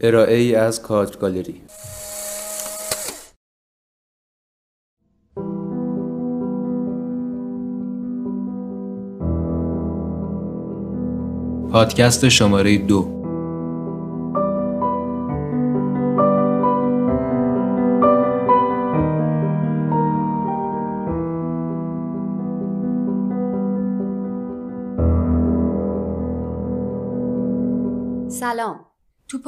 ارائه ای از کادر گالری. پادکست شماره دو.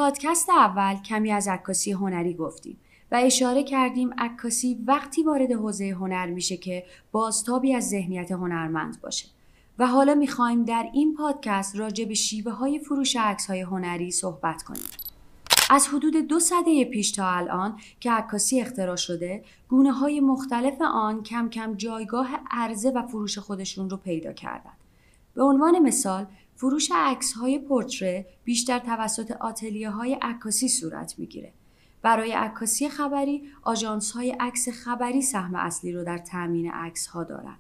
پادکست اول کمی از عکاسی هنری گفتیم و اشاره کردیم عکاسی وقتی وارد حوزه هنر میشه که بازتابی از ذهنیت هنرمند باشه. و حالا می‌خوایم در این پادکست راجع به شیوه های فروش عکس های هنری صحبت کنیم. از حدود دو سده پیش تا الان که عکاسی اختراع شده گونه های مختلف آن کم کم جایگاه عرضه و فروش خودشون رو پیدا کردند به عنوان مثال فروش عکس های پورتره بیشتر توسط آتلیه های عکاسی صورت می‌گیره. برای عکاسی خبری آژانس های عکس خبری سهم اصلی رو در تأمین عکس ها دارند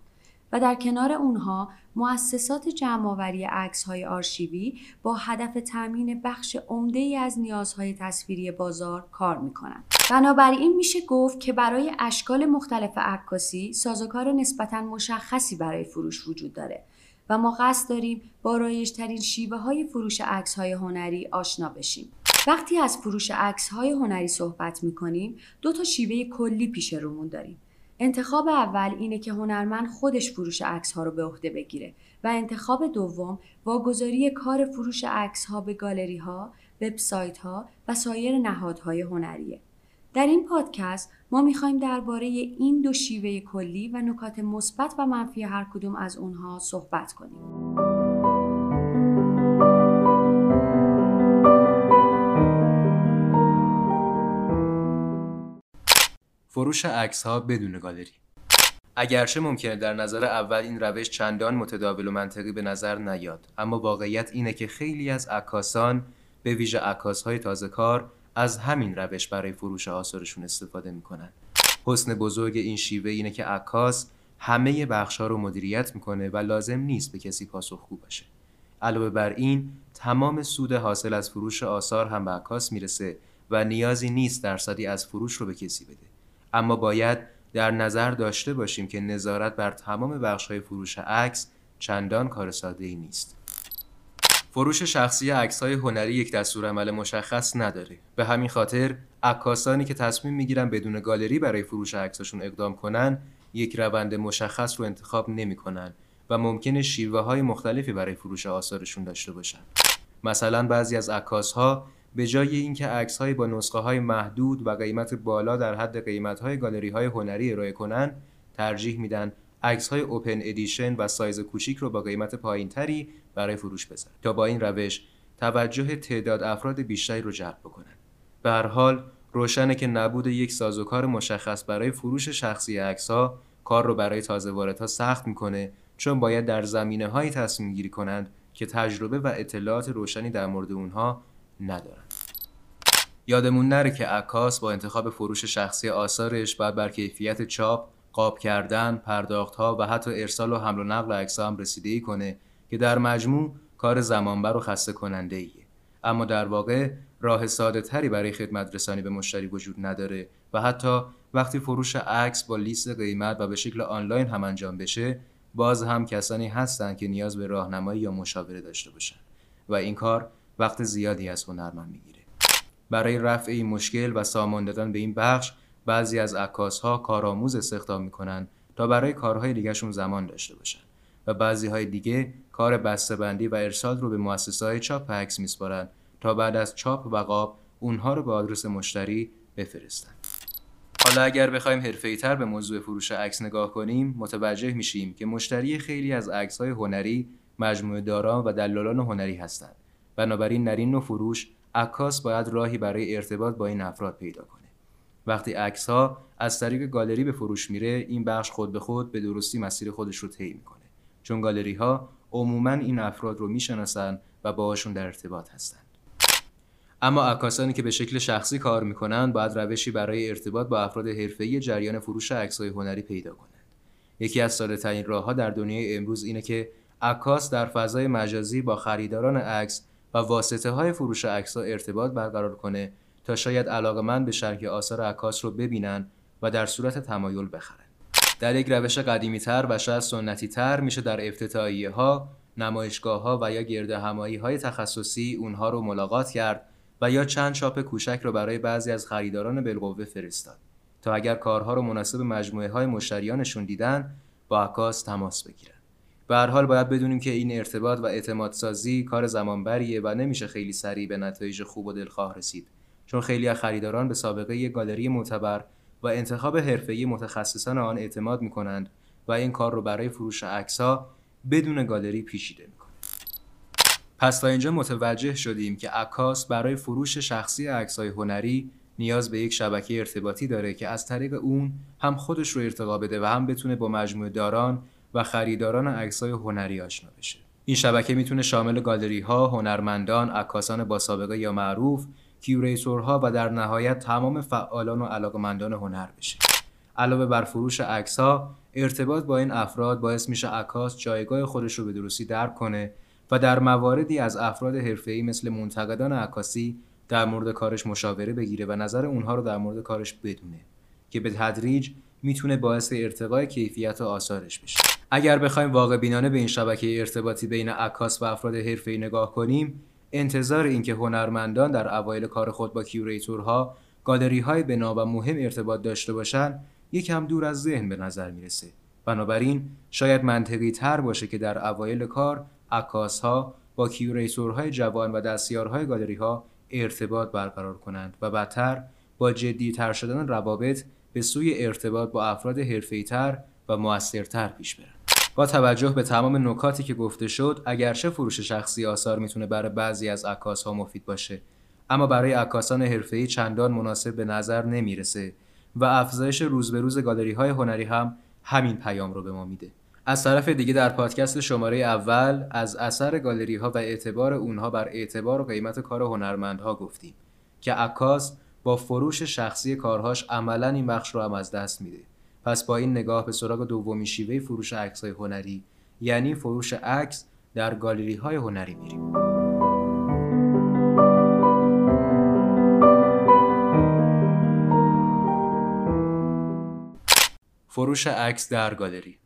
و در کنار اونها مؤسسات جمعآوری عکس های آرشیوی با هدف تأمین بخش عمده ای از نیازهای تصویری بازار کار می‌کنند. بنابراین میشه گفت که برای اشکال مختلف عکاسی سازوکار نسبتا مشخصی برای فروش وجود داره و ما قصد داریم با رایجترین شیوه های فروش عکس های هنری آشنا بشیم. وقتی از فروش عکس های هنری صحبت می کنیم دو تا شیوه کلی پیش رومون داریم. انتخاب اول اینه که هنرمند خودش فروش عکس ها رو به عهده بگیره و انتخاب دوم واگذاری کار فروش عکس ها به گالری ها، وبسایت ها و سایر نهادهای هنریه. در این پادکست ما می‌خوایم درباره این دو شیوه کلی و نکات مثبت و منفی هر کدوم از اونها صحبت کنیم. فروش عکس ها بدون گالری اگرچه ممکنه در نظر اول این روش چندان متداول و منطقی به نظر نیاد اما واقعیت اینه که خیلی از عکاسان به ویژه عکاس های تازه کار از همین روش برای فروش آثارشون استفاده می‌کنن. حسن بزرگ این شیوه اینه که عکاس همه بخش ها رو مدیریت می‌کنه و لازم نیست به کسی پاسخگو باشه. علاوه بر این تمام سود حاصل از فروش آثار هم به عکاس می‌رسه و نیازی نیست درصدی از فروش رو به کسی بده. اما باید در نظر داشته باشیم که نظارت بر تمام بخش های فروش عکس چندان کار ساده ای نیست. فروش شخصی عکس های هنری یک دستورالعمل مشخص نداره. به همین خاطر عکاسانی که تصمیم می‌گیرن بدون گالری برای فروش عکساشون اقدام کنن یک روند مشخص رو انتخاب نمی‌کنن و ممکنه شیوه های مختلفی برای فروش آثارشون داشته باشن. مثلا بعضی از عکاس ها به جای اینکه عکس با نسخه های محدود و قیمت بالا در حد قیمت های گالری های هنری ارائه کنن ترجیح میدن عکس های اوپن ادیشن و سایز کوچیک رو با قیمت پایینتری برای فروش بذارن تا با این روش توجه تعداد افراد بیشتری رو جلب بکنن. به هر حال روشنه که نبود یک سازوکار مشخص برای فروش شخصی عکس ها کار رو برای تازه واردها سخت می‌کنه چون باید در زمینه هایی تصمیم گیری کنند که تجربه و اطلاعات روشنی در مورد اونها ندارن یادمون نره که عکاس با انتخاب فروش شخصی آثارش باید بر کیفیت چاپ قاب کردن، پرداخت ها و حتی ارسال و حمل و نقل عکس هم رسیدگی کنه که در مجموع کار زمانبر و خسته کننده ایه. اما در واقع راه ساده تری برای خدمت رسانی به مشتری وجود نداره و حتی وقتی فروش عکس با لیست قیمت و به شکل آنلاین هم انجام بشه باز هم کسانی هستند که نیاز به راهنمایی یا مشاوره داشته باشن و این کار وقت زیادی از هنرمند می‌گیره برای رفع این مشکل و سامان دادن به این بخش بعضی از عکاس ها کارآموز استخدام می‌کنن تا برای کارهای دیگهشون زمان داشته باشن و بعضی های دیگه کار بسته‌بندی و ارسال رو به مؤسسه های چاپ عکس میسپارن تا بعد از چاپ و قاب اونها رو به آدرس مشتری بفرستن. حالا اگر بخوایم حرفه‌ای تر به موضوع فروش عکس نگاه کنیم متوجه میشیم که مشتری خیلی از عکس های هنری مجموعه داران و دلالان هنری هستند. بنابراین در این نوع فروش عکاس باید راهی برای ارتباط با این افراد پیدا کنه. وقتی عکس ها از طریق گالری به فروش میره این بخش خود به خود به درستی مسیر خودش رو طی می‌کنه چون گالری ها عموما این افراد رو می‌شناسن و باهاشون در ارتباط هستند اما عکاسانی که به شکل شخصی کار می‌کنن باید روشی برای ارتباط با افراد حرفه‌ای جریان فروش عکس‌های هنری پیدا کنند یکی از ساده راه راهها در دنیای امروز اینه که عکاس در فضای مجازی با خریداران عکس و واسطه های فروش عکس ارتباط برقرار کنه تا شاید علاقه من به شرح آثار عکاس رو ببینن و در صورت تمایل بخرن. در یک روش قدیمی تر و شاید سنتی تر میشه در افتتاحیه ها، نمایشگاه ها و یا گرد همایی های تخصصی اونها رو ملاقات کرد و یا چند چاپ کوچک رو برای بعضی از خریداران بالقوه فرستاد تا اگر کارها رو مناسب مجموعه های مشتریانشون دیدن با عکاس تماس بگیرن. به هر حال باید بدونیم که این ارتباط و اعتماد سازی کار زمانبریه و نمیشه خیلی سریع به نتایج خوب و دلخواه رسید چون خیلی از خریداران به سابقه یک گالری معتبر و انتخاب حرفه‌ای متخصصان آن اعتماد می‌کنند و این کار رو برای فروش عکس‌ها بدون گالری پیچیده می‌کنند. پس تا اینجا متوجه شدیم که عکاس برای فروش شخصی عکس‌های هنری نیاز به یک شبکه ارتباطی داره که از طریق اون هم خودش رو ارتقا بده و هم بتونه با مجموعه داران و خریداران عکس‌های هنری آشنا بشه. این شبکه می‌تونه شامل گالری ها، هنرمندان، عکاسان با سابقه یا معروف کیوریتورها و در نهایت تمام فعالان و علاقمندان هنر بشه. علاوه بر فروش عکس ها ارتباط با این افراد باعث میشه عکاس جایگاه خودش رو به درستی درک کنه و در مواردی از افراد حرفه‌ای مثل منتقدان عکاسی در مورد کارش مشاوره بگیره و نظر اونها رو در مورد کارش بدونه که به تدریج می‌تونه باعث ارتقای کیفیت آثارش بشه. اگر بخوایم واقع بینانه به این شبکه ارتباطی بین عکاس و افراد حرفه‌ای نگاه کنیم انتظار اینکه هنرمندان در اوایل کار خود با کیوریتورها گالری های بنا و مهم ارتباط داشته باشند یکم دور از ذهن به نظر می‌رسه بنابراین شاید منطقی تر باشه که در اوایل کار عکاس ها با کیوریتورهای جوان و دستیارهای گالری ها ارتباط برقرار کنند و بعدتر با جدی تر شدن روابط به سوی ارتباط با افراد حرفه‌ای‌تر و موثرتر پیش برند. با توجه به تمام نکاتی که گفته شد اگرچه فروش شخصی آثار می‌تونه برای بعضی از عکاس ها مفید باشه اما برای عکاسان حرفه‌ای چندان مناسب به نظر نمی‌رسه و افزایش روز به روز گالری های هنری هم همین پیام رو به ما میده. از طرف دیگه در پادکست شماره اول از اثر گالری ها و اعتبار اونها بر اعتبار و قیمت کار هنرمندها گفتیم که عکاس با فروش شخصی کارهاش عملا این بخش رو هم از دست میده. پس با این نگاه به سراغ دومی شیوه فروش عکس های هنری یعنی فروش عکس در گالری های هنری میریم. فروش عکس در گالری.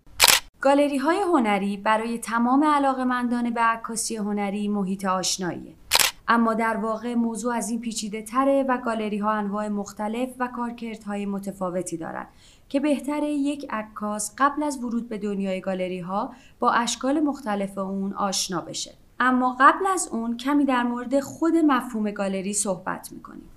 گالری های هنری برای تمام علاقمندان به عکاسی هنری محیط آشناییه. اما در واقع موضوع از این پیچیده تره و گالری ها انواع مختلف و کارکردهای متفاوتی دارند که بهتره یک عکاس قبل از ورود به دنیای گالری ها با اشکال مختلف اون آشنا بشه. اما قبل از اون کمی در مورد خود مفهوم گالری صحبت می‌کنیم.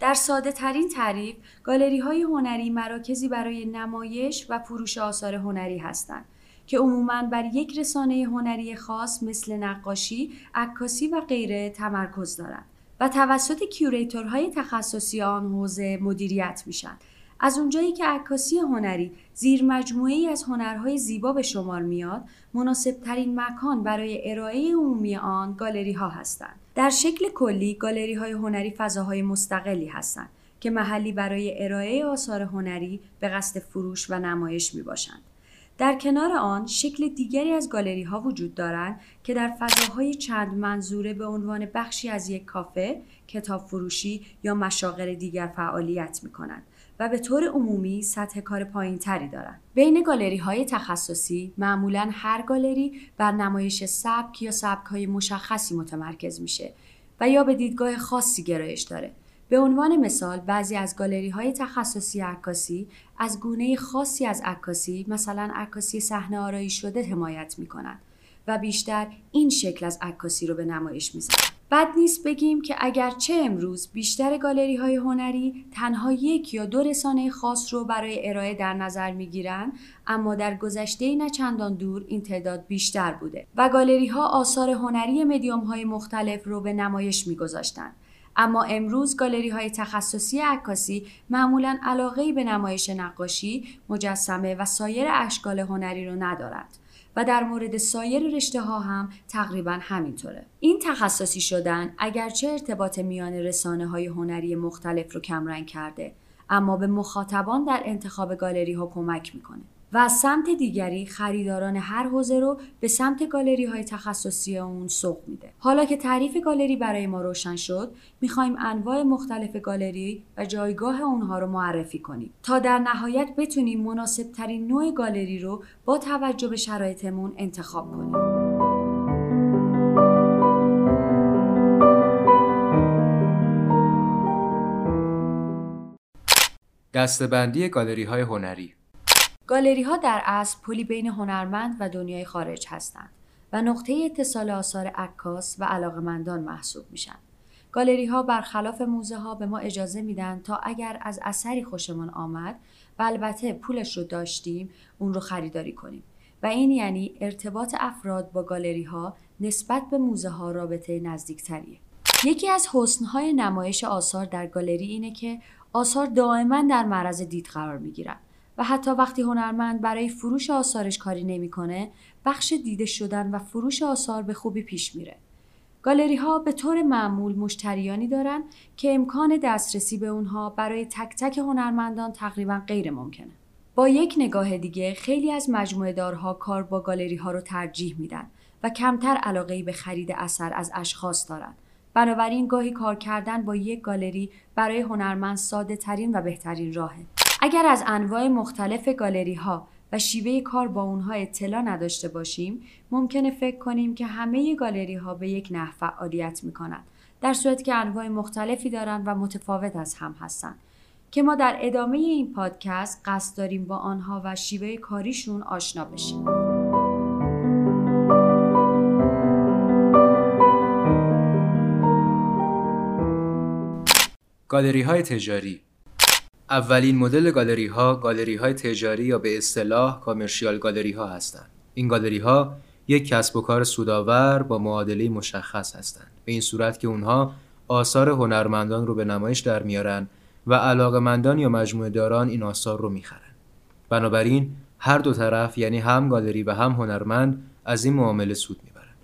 در ساده ترین تعریف، گالری های هنری مراکزی برای نمایش و فروش آثار هنری هستند که عموماً بر یک رسانه هنری خاص مثل نقاشی، عکاسی و غیره تمرکز دارند و توسط کیوریتورهای تخصصی آن حوزه مدیریت میشن از اونجایی که عکاسی هنری زیر مجموعه از هنرهای زیبا به شمار میاد مناسب ترین مکان برای ارائه عمومی آن گالری ها هستند در شکل کلی گالری های هنری فضاهای مستقلی هستند که محلی برای ارائه آثار هنری به قصد فروش و نمایش می باشند. در کنار آن شکل دیگری از گالری ها وجود دارند که در فضاهای چند منظوره به عنوان بخشی از یک کافه، کتاب فروشی یا مشاغل دیگر فعالیت می کنند و به طور عمومی سطح کار پایین تری دارند. بین گالری های تخصصی معمولا هر گالری بر نمایش سبک یا سبک های مشخصی متمرکز میشه و یا به دیدگاه خاصی گرایش داره. به عنوان مثال بعضی از گالری های تخصصی عکاسی از گونه خاصی از عکاسی مثلا عکاسی صحنه آرایی شده حمایت می و بیشتر این شکل از عکاسی رو به نمایش می‌ذارن. بد نیست بگیم که اگرچه امروز بیشتر گالری های هنری تنها یک یا دو رسانه خاص رو برای ارائه در نظر می گیرن اما در گذشته نه چندان دور این تعداد بیشتر بوده و گالری ها آثار هنری مدیوم های مختلف رو به نمایش می گذاشتن. اما امروز گالری های تخصصی عکاسی معمولا علاقه به نمایش نقاشی، مجسمه و سایر اشکال هنری رو ندارند. و در مورد سایر رشته ها هم تقریبا همینطوره. این تخصصی شدن اگرچه ارتباط میان رسانه های هنری مختلف رو کمرنگ کرده اما به مخاطبان در انتخاب گالری ها کمک می‌کنه. و از سمت دیگری خریداران هر حوزه رو به سمت گالری های تخصصی اون سوق میده. حالا که تعریف گالری برای ما روشن شد، می‌خوایم انواع مختلف گالری و جایگاه اونها رو معرفی کنیم تا در نهایت بتونیم مناسب ترین نوع گالری رو با توجه به شرایطمون انتخاب کنیم. دستبندی گالری های هنری گالری ها در اصل پلی بین هنرمند و دنیای خارج هستند و نقطه اتصال آثار عکاس و علاقمندان محسوب میشن. گالری ها برخلاف موزه ها به ما اجازه میدن تا اگر از اثری خوشمان آمد و البته پولش رو داشتیم اون رو خریداری کنیم و این یعنی ارتباط افراد با گالری ها نسبت به موزه ها رابطه نزدیکتریه. یکی از حسنهای نمایش آثار در گالری اینه که آثار دائما در معرض دید قرار می گیرن و حتی وقتی هنرمند برای فروش آثارش کاری نمی‌کنه بخش دیده شدن و فروش آثار به خوبی پیش میره. گالری ها به طور معمول مشتریانی دارن که امکان دسترسی به اونها برای تک تک هنرمندان تقریبا غیر ممکنه. با یک نگاه دیگه خیلی از مجموعه دارها کار با گالری ها رو ترجیح میدن و کمتر علاقه به خرید اثر از اشخاص دارند بنابراین گاهی کار کردن با یک گالری برای هنرمند ساده ترین و بهترین راهه. اگر از انواع مختلف گالری ها و شیوه کار با اونها اطلاع نداشته باشیم ممکنه فکر کنیم که همه گالری ها به یک نحو فعالیت می کنند در صورتی که انواع مختلفی دارند و متفاوت از هم هستند که ما در ادامه این پادکست قصد داریم با آنها و شیوه کاریشون آشنا بشیم. گالری های تجاری اولین مدل گالری ها گالری های تجاری یا به اصطلاح کامرشیال گالری ها هستند. این گالری ها یک کسب و کار سودآور با معادله مشخص هستند. به این صورت که اونها آثار هنرمندان رو به نمایش در میارن و علاقمندان یا مجموعه داران این آثار رو می‌خرن. بنابراین هر دو طرف یعنی هم گالری و هم هنرمند از این معامله سود می‌برن.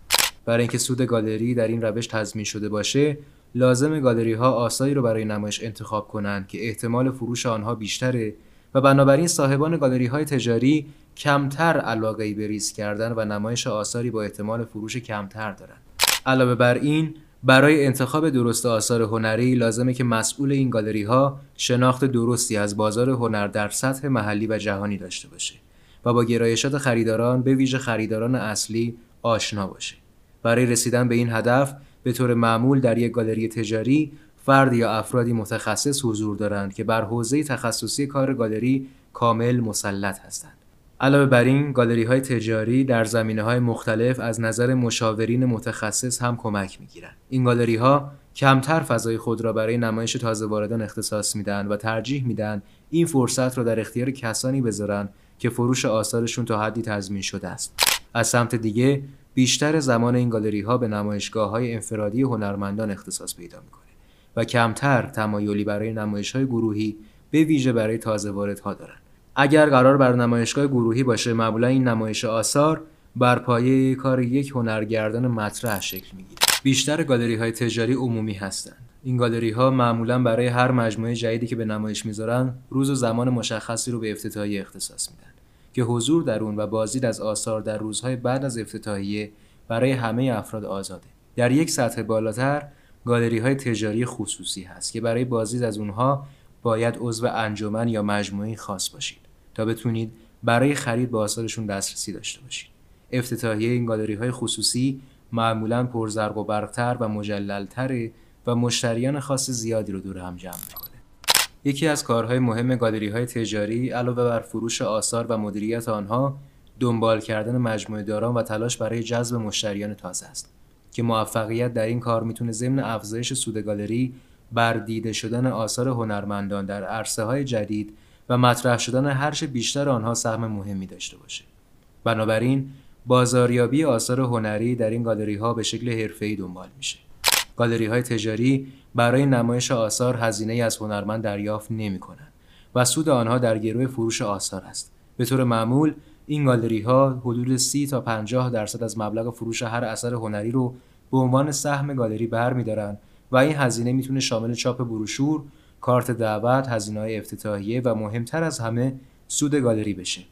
برای اینکه سود گالری در این روش تضمین شده باشه لازم گالری ها آثاری رو برای نمایش انتخاب کنند که احتمال فروش آنها بیشتره و بنابراین صاحبان گالری های تجاری کمتر علاقه به ریسک کردن و نمایش آثاری با احتمال فروش کمتر دارند. علاوه بر این برای انتخاب درست آثار هنری لازمه که مسئول این گالری ها شناخت درستی از بازار هنر در سطح محلی و جهانی داشته باشه و با گرایشات خریداران به ویژه خریداران اصلی آشنا باشه. برای رسیدن به این هدف به طور معمول در یک گالری تجاری فرد یا افرادی متخصص حضور دارند که بر حوزه تخصصی کار گالری کامل مسلط هستند. علاوه بر این گالری های تجاری در زمینه های مختلف از نظر مشاورین متخصص هم کمک می گیرند. این گالری ها کمتر فضای خود را برای نمایش تازه واردان اختصاص میدن و ترجیح میدن این فرصت را در اختیار کسانی بذارن که فروش آثارشون تا حدی تضمین شده است. از سمت دیگه بیشتر زمان این گالری ها به نمایشگاه های انفرادی هنرمندان اختصاص پیدا می‌کنه و کمتر تمایلی برای نمایش های گروهی به ویژه برای تازه ها دارن. اگر قرار بر نمایشگاه گروهی باشه معمولا این نمایش آثار بر پایه کار یک هنرگردان مطرح شکل می‌گیره. بیشتر گالری های تجاری عمومی هستند. این گالری ها معمولا برای هر مجموعه جدیدی که به نمایش می‌ذارن روز و زمان مشخصی رو به افتتاحیه اختصاص میدن. که حضور در اون و بازدید از آثار در روزهای بعد از افتتاحیه برای همه افراد آزاده. در یک سطح بالاتر گالری های تجاری خصوصی هست که برای بازدید از اونها باید عضو انجمن یا مجموعه خاص باشید تا بتونید برای خرید به آثارشون دسترسی داشته باشید. افتتاحیه این گالری های خصوصی معمولا پرزرق و برقتر و مجللتره و مشتریان خاص زیادی رو دور هم جمع می‌کنه. یکی از کارهای مهم گالری های تجاری علاوه بر فروش آثار و مدیریت آنها دنبال کردن مجموعه داران و تلاش برای جذب مشتریان تازه است که موفقیت در این کار می‌تونه ضمن افزایش سود گالری بر دیده شدن آثار هنرمندان در عرصه های جدید و مطرح شدن هرچه بیشتر آنها سهم مهمی داشته باشه. بنابراین بازاریابی آثار هنری در این گالری ها به شکل حرفه‌ای دنبال میشه. گالری های تجاری برای نمایش آثار هزینه از هنرمند دریافت نمی کنند و سود آنها در گروه فروش آثار است. به طور معمول این گالری ها حدود 30 تا 50 درصد از مبلغ فروش هر اثر هنری رو به عنوان سهم گالری برمیدارند و این هزینه می‌تونه شامل چاپ بروشور، کارت دعوت، هزینه های افتتاحیه و مهمتر از همه سود گالری بشه.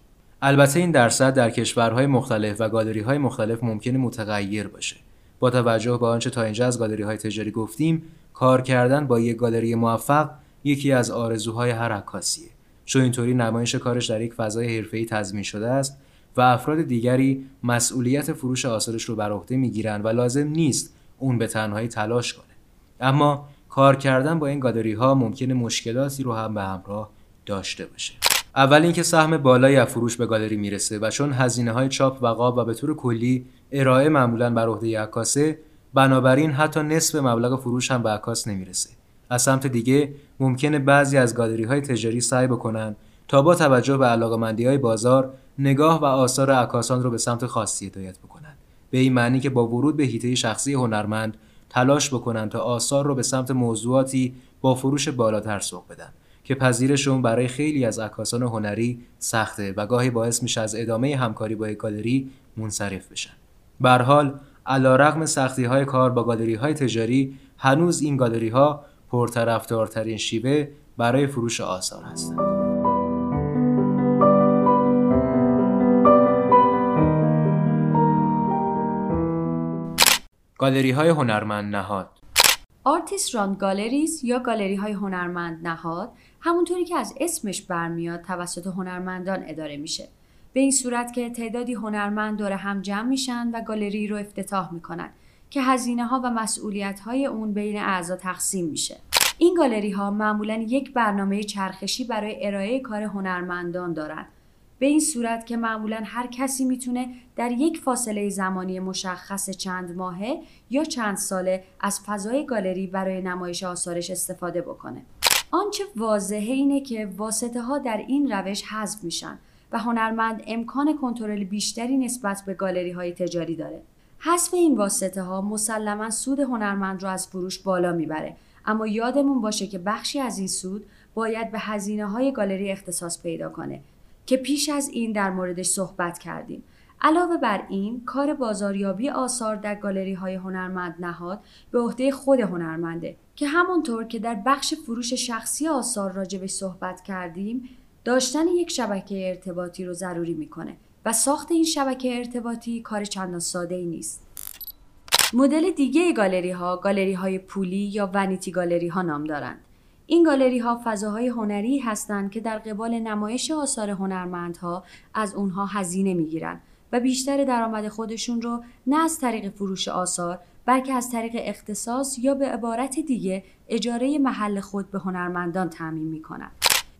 البته این درصد در کشورهای مختلف و گالری های مختلف ممکنه متغیر باشه. با توجه به آنچه تا اینجا از گالری های تجاری گفتیم، کار کردن با یک گالری موفق یکی از آرزوهای هر عکاسیه. چون اینطوری نمایش کارش در یک فضای حرفه‌ای تضمین شده است و افراد دیگری مسئولیت فروش آثارش رو بر عهده می‌گیرن و لازم نیست اون به تنهایی تلاش کنه. اما کار کردن با این گالری ها ممکنه مشکلاتی رو هم به همراه داشته باشه. اول اینکه سهم بالایی از فروش به گالری می‌رسه و چون هزینه های چاپ و قاب و به طور کلی ارائه معمولا بر عهده عکاسه بنابراین حتی نصف مبلغ فروش هم به عکاس نمی‌رسه. از سمت دیگه ممکنه بعضی از گالری های تجاری سعی بکنن تا با توجه به علاقمندی های بازار نگاه و آثار عکاسان رو به سمت خاصی هدایت بکنن. به این معنی که با ورود به هیته شخصی هنرمند تلاش بکنن تا آثار رو به سمت موضوعاتی با فروش بالاتر سوق بدن. که پذیرشون برای خیلی از عکاسان هنری سخته و گاهی باعث میشه از ادامه همکاری با گالری منصرف بشن. به هر حال علیرغم سختی های کار با گالری های تجاری هنوز این گالری ها پرطرفدارترین شیوه برای فروش آثار هستند. گالری های هنرمند نهاد artist-run galleries یا گالری های هنرمند نهاد همونطوری که از اسمش برمیاد توسط هنرمندان اداره میشه. به این صورت که تعدادی هنرمند دور هم جمع میشن و گالری رو افتتاح می‌کنن که هزینه ها و مسئولیت های اون بین اعضا تقسیم میشه. این گالری ها معمولا یک برنامه چرخشی برای ارائه کار هنرمندان دارند به این صورت که معمولا هر کسی می‌تونه در یک فاصله زمانی مشخص چند ماهه یا چند ساله از فضای گالری برای نمایش آثارش استفاده بکنه. آنچه واضحه اینه که واسطه ها در این روش حذف میشن و هنرمند امکان کنترل بیشتری نسبت به گالری های تجاری داره. حذف این واسطه ها مسلما سود هنرمند رو از فروش بالا می‌بره اما یادمون باشه که بخشی از این سود باید به هزینه های گالری اختصاص پیدا کنه که پیش از این در موردش صحبت کردیم. علاوه بر این کار بازاریابی آثار در گالری های هنرمند نهاد به عهده خود هنرمنده که همونطور که در بخش فروش شخصی آثار راجبش صحبت کردیم داشتن یک شبکه ارتباطی رو ضروری می‌کنه و ساخت این شبکه ارتباطی کار چندان ساده ای نیست. مدل دیگه گالری ها گالری های پولی یا ونیتی گالری ها نام دارند. این گالری ها فضاهای هنری هستند که در قبال نمایش آثار هنرمندها از اونها هزینه می‌گیرند و بیشتر درآمد خودشون رو نه از طریق فروش آثار بلکه از طریق اختصاص یا به عبارت دیگه اجاره محل خود به هنرمندان تعمین می‌کنند.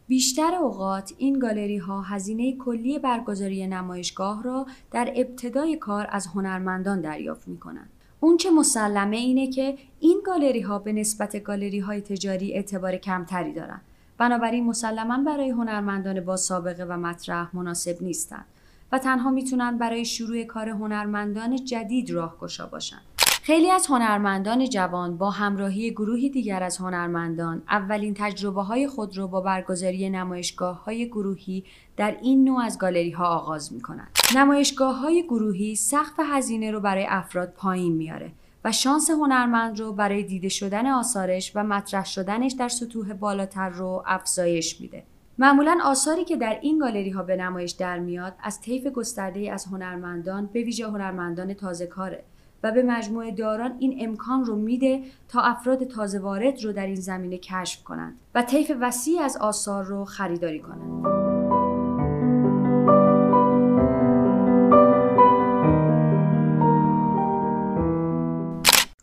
بیشتر اوقات این گالری ها هزینه کلی برگزاری نمایشگاه را در ابتدای کار از هنرمندان دریافت می کنند. اون چه مسلمه اینه که این گالری ها به نسبت گالری های تجاری اعتبار کمتری دارن. بنابراین مسلما برای هنرمندان با سابقه و مطرح مناسب نیستند و تنها می‌تونن برای شروع کار هنرمندان جدید راهگشا باشند. خیلی از هنرمندان جوان با همراهی گروهی دیگر از هنرمندان اولین تجربه های خود را با برگزاری نمایشگاه های گروهی در این نوع از گالری ها آغاز می کنند. نمایشگاه های گروهی سقف هزینه رو برای افراد پایین میاره و شانس هنرمند رو برای دیده شدن آثارش و مطرح شدنش در سطوح بالاتر رو افزایش میده. معمولا آثاری که در این گالری ها به نمایش در میاد از طیف گسترده از هنرمندان به ویژه هنرمندان تازه کاره و به مجموعه داران این امکان رو میده تا افراد تازه وارد رو در این زمینه کشف کنند و طیف وسیع از آثار رو خریداری کنند.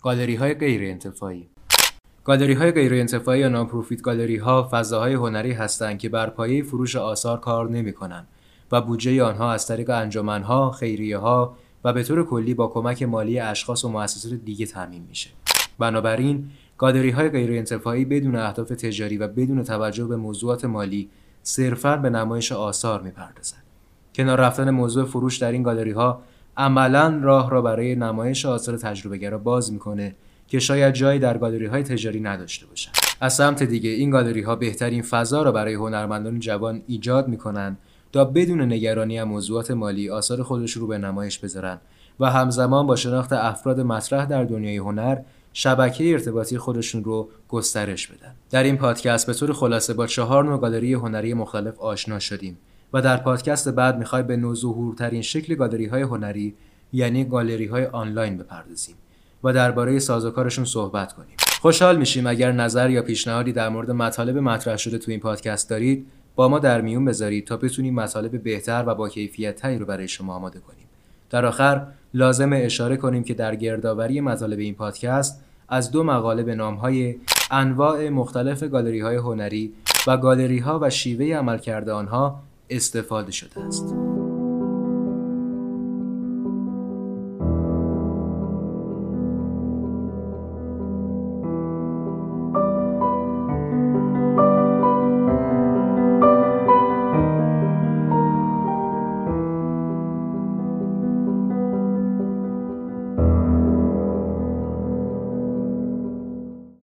گالری های غیر انتفاعی گالری های غیر انتفاعی یا نانپروفیت گالری ها فضاهای هنری هستند که بر پایه فروش آثار کار نمی کنند و بودجه آنها از طریق انجمنها، خیریه ها و به طور کلی با کمک مالی اشخاص و مؤسسات دیگه تامین میشه. بنابراین گالری های غیر انتفاعی بدون اهداف تجاری و بدون توجه به موضوعات مالی صرفا به نمایش آثار می‌پردازند. کنار رفتن موضوع فروش در این گالری ها عملا راه را برای نمایش آثار تجربهگرا باز می‌کنه که شاید جایی در گالری های تجاری نداشته باشند. از سمت دیگه این گالری ها بهترین فضا را برای هنرمندان جوان ایجاد می‌کنند تا بدون نگرانی از موضوعات مالی آثار خودش رو به نمایش بذارن و همزمان با شناخت افراد مطرح در دنیای هنر شبکه ارتباطی خودشون رو گسترش بدن. در این پادکست به طور خلاصه با چهار نوع گالری هنری مختلف آشنا شدیم و در پادکست بعد می‌خوای به نوظهورترین شکل گالری های هنری یعنی گالری های آنلاین بپردازیم و درباره سازوکارشون صحبت کنیم خوشحال میشیم اگر نظر یا پیشنهادی در مورد مطالب مطرح شده تو این پادکست دارید با ما در میون بذارید تا بتونیم مطالب بهتر و با کیفیت تری رو برای شما آماده کنیم در آخر لازم اشاره کنیم که در گردآوری مطالب این پادکست از دو مقاله به نامهای انواع مختلف گالری های هنری و گالری ها و شیوه عملکرد آنها استفاده شده است.